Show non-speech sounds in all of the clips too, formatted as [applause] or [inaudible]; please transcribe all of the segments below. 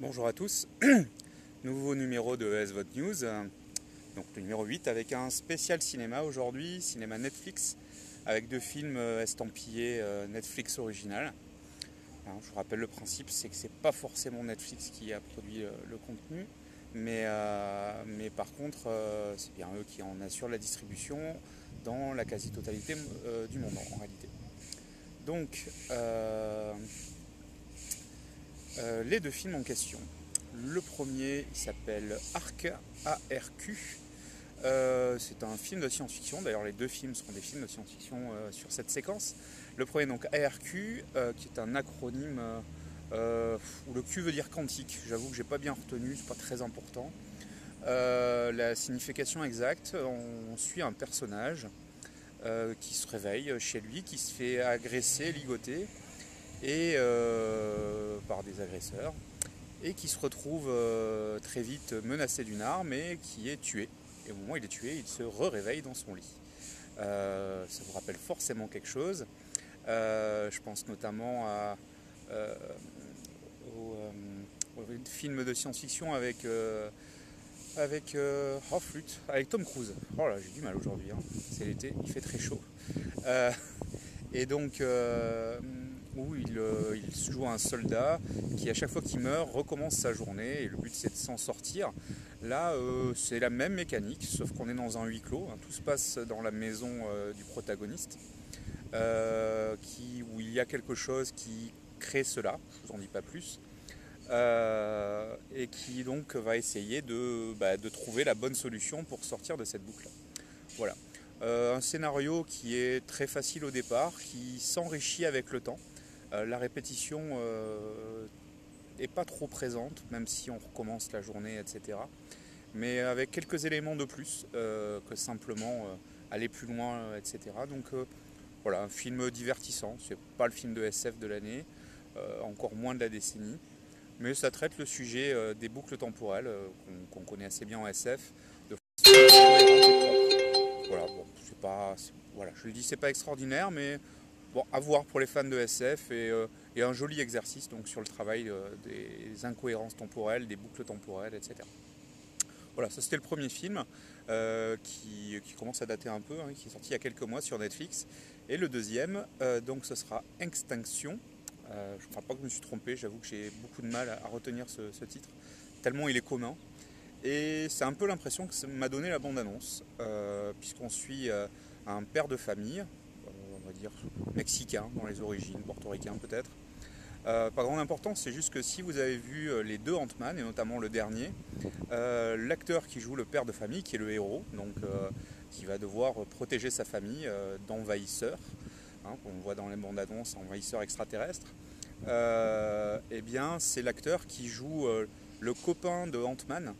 bonjour à tous. [clears throat] Nouveau numéro de SVOT News, donc le numéro 8 avec un spécial cinéma aujourd'hui, cinéma Netflix, avec deux films euh, estampillés euh, Netflix original. je vous rappelle le principe, c'est que c'est pas forcément Netflix qui a produit euh, le contenu, mais, mais par contre c'est bien eux qui en assurent la distribution dans la quasi-totalité du monde en réalité. Donc euh, les deux films en question. Le premier, il s'appelle Arc, ARQ. Euh, c'est un film de science-fiction. D'ailleurs, les deux films seront des films de science-fiction euh, sur cette séquence. Le premier, donc ARQ, qui est un acronyme où le Q veut dire quantique. J'avoue que j'ai pas bien retenu, c'est pas très important. la signification exacte, on suit un personnage qui se réveille chez lui, qui se fait agresser, ligoter et euh, par des agresseurs et qui se retrouve euh, très vite menacé d'une arme et qui est tué. Et au moment où il est tué, il se réveille dans son lit. Euh, ça vous rappelle forcément quelque chose. je pense notamment à, au, film de science-fiction avec, avec, oh, flûte, avec Tom Cruise. Oh là, j'ai du mal aujourd'hui, hein. c'est l'été, il fait très chaud. [laughs] et donc, où euh, il, joue un soldat qui à chaque fois qu'il meurt recommence sa journée et le but c'est de s'en sortir. Là euh, c'est la même mécanique sauf qu'on est dans un huis clos, hein. tout se passe dans la maison euh, du protagoniste où il y a quelque chose qui crée cela, je vous en dis pas plus. et qui donc va essayer de, bah, de, trouver la bonne solution pour sortir de cette boucle. Voilà. un scénario qui est très facile au départ, qui s'enrichit avec le temps. Euh, la répétition n'est euh, pas trop présente, même si on recommence la journée, etc. Mais avec quelques éléments de plus euh, que simplement aller plus loin, etc. Donc voilà, un film divertissant. C'est pas le film de SF de l'année, encore moins de la décennie. Mais ça traite le sujet des boucles temporelles qu'on connaît assez bien en SF. De voilà, pas, voilà, je le dis, c'est pas extraordinaire, mais Bon, à voir pour les fans de SF euh, et, un joli exercice donc, sur le travail euh, des incohérences temporelles, des boucles temporelles, etc. Voilà, ça c'était le premier film euh, qui, commence à dater un peu, hein, qui est sorti il y a quelques mois sur Netflix. Et le deuxième, donc ce sera Extinction. je ne crois pas que je me suis trompé, j'avoue que j'ai beaucoup de mal à, retenir ce, ce, titre, tellement il est commun. Et c'est un peu l'impression que m'a donné la bande-annonce, puisqu'on suit un père de famille, dire mexicain dans les origines, portoricain peut-être. Euh, pas grande importance, c'est juste que si vous avez vu euh, les deux Ant-Man, et notamment le dernier, euh, l'acteur qui joue le père de famille, qui est le héros, donc qui va devoir protéger sa famille d'envahisseurs, hein, qu'on voit dans les bandes annonces, envahisseurs extraterrestres, eh bien c'est l'acteur qui joue le copain de Ant-Man,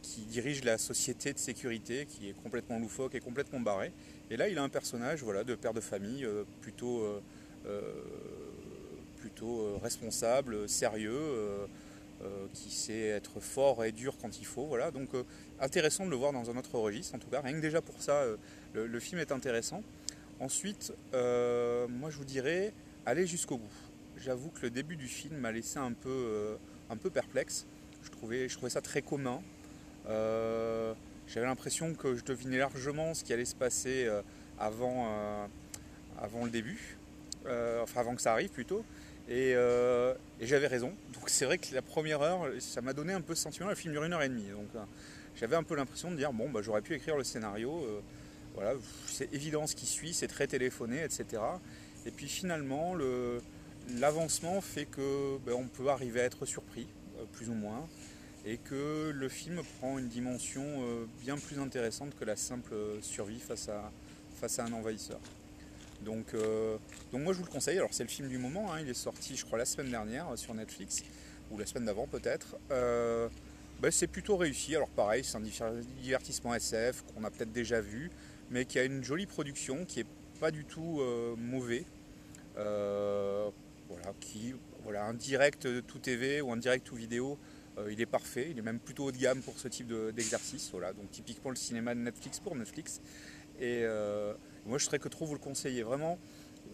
qui dirige la société de sécurité, qui est complètement loufoque et complètement barré, et là, il a un personnage voilà, de père de famille euh, plutôt, euh, euh, plutôt responsable, sérieux, qui sait être fort et dur quand il faut. Voilà. Donc intéressant de le voir dans un autre registre, en tout cas. Rien que déjà pour ça, le, film est intéressant. Ensuite, moi je vous dirais, allez jusqu'au bout. J'avoue que le début du film m'a laissé un peu, un peu perplexe. Je trouvais, je trouvais ça très commun. J'avais l'impression que je devinais largement ce qui allait se passer euh, avant, euh, avant le début, euh, enfin avant que ça arrive plutôt. Et, j'avais raison. Donc c'est vrai que la première heure, ça m'a donné un peu ce sentiment. Le film dure une heure et demie. Donc j'avais un peu l'impression de dire bon, bah, j'aurais pu écrire le scénario. voilà, c'est évident ce qui suit, c'est très téléphoné, etc. Et puis finalement, l'avancement fait que ben, on peut arriver à être surpris, plus ou moins et que le film prend une dimension euh, bien plus intéressante que la simple survie face à, face à un envahisseur. Donc, euh, donc moi je vous le conseille, alors c'est le film du moment, hein. il est sorti je crois la semaine dernière sur Netflix, ou la semaine d'avant peut-être. Euh, ben, c'est plutôt réussi, alors pareil c'est un divertissement SF qu'on a peut-être déjà vu, mais qui a une jolie production, qui est pas du tout mauvais. voilà, qui, voilà, un direct tout TV ou un direct tout vidéo euh, il est parfait, il est même plutôt haut de gamme pour ce type d'exercice. donc typiquement le cinéma de Netflix pour Netflix. Et euh, moi je serais que trop vous le conseiller. Vraiment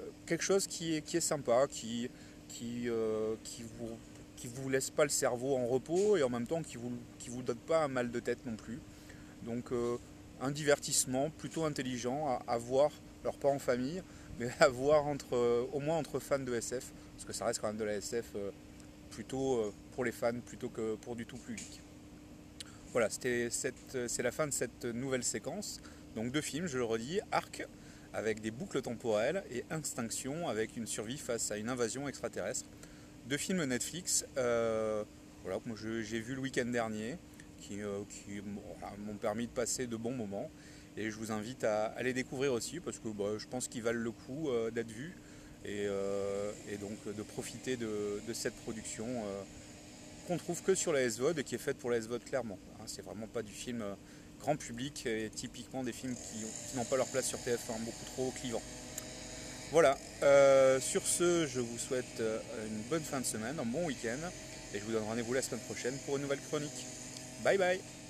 euh, quelque chose qui est, sympa, qui, qui, vous, qui laisse pas le cerveau en repos et en même temps qui vous, qui vous donne pas un mal de tête non plus. Donc un divertissement plutôt intelligent à, voir, alors pas en famille, [laughs] mais à voir entre, au moins entre fans de SF, parce que ça reste quand même de la SF plutôt pour les fans plutôt que pour du tout public. Voilà, c'est la fin de cette nouvelle séquence. Donc deux films, je le redis, Arc avec des boucles temporelles et Extinction avec une survie face à une invasion extraterrestre. Deux films Netflix, euh, j'ai vu le week-end dernier, qui, euh, m'ont permis de passer de bons moments. Et je vous invite à, les découvrir aussi parce que bah, je pense qu'ils valent le coup euh, d'être vus et, donc de profiter de, cette production qu'on trouve que sur la SVOD et qui est faite pour la SVOD clairement. Hein, c'est vraiment pas du film euh, grand public et typiquement des films qui, n'ont pas leur place sur TF1, beaucoup trop clivant. Voilà, euh, sur ce, je vous souhaite euh, une bonne fin de semaine, un bon week-end et je vous donne rendez-vous la semaine prochaine pour une nouvelle chronique. Bye bye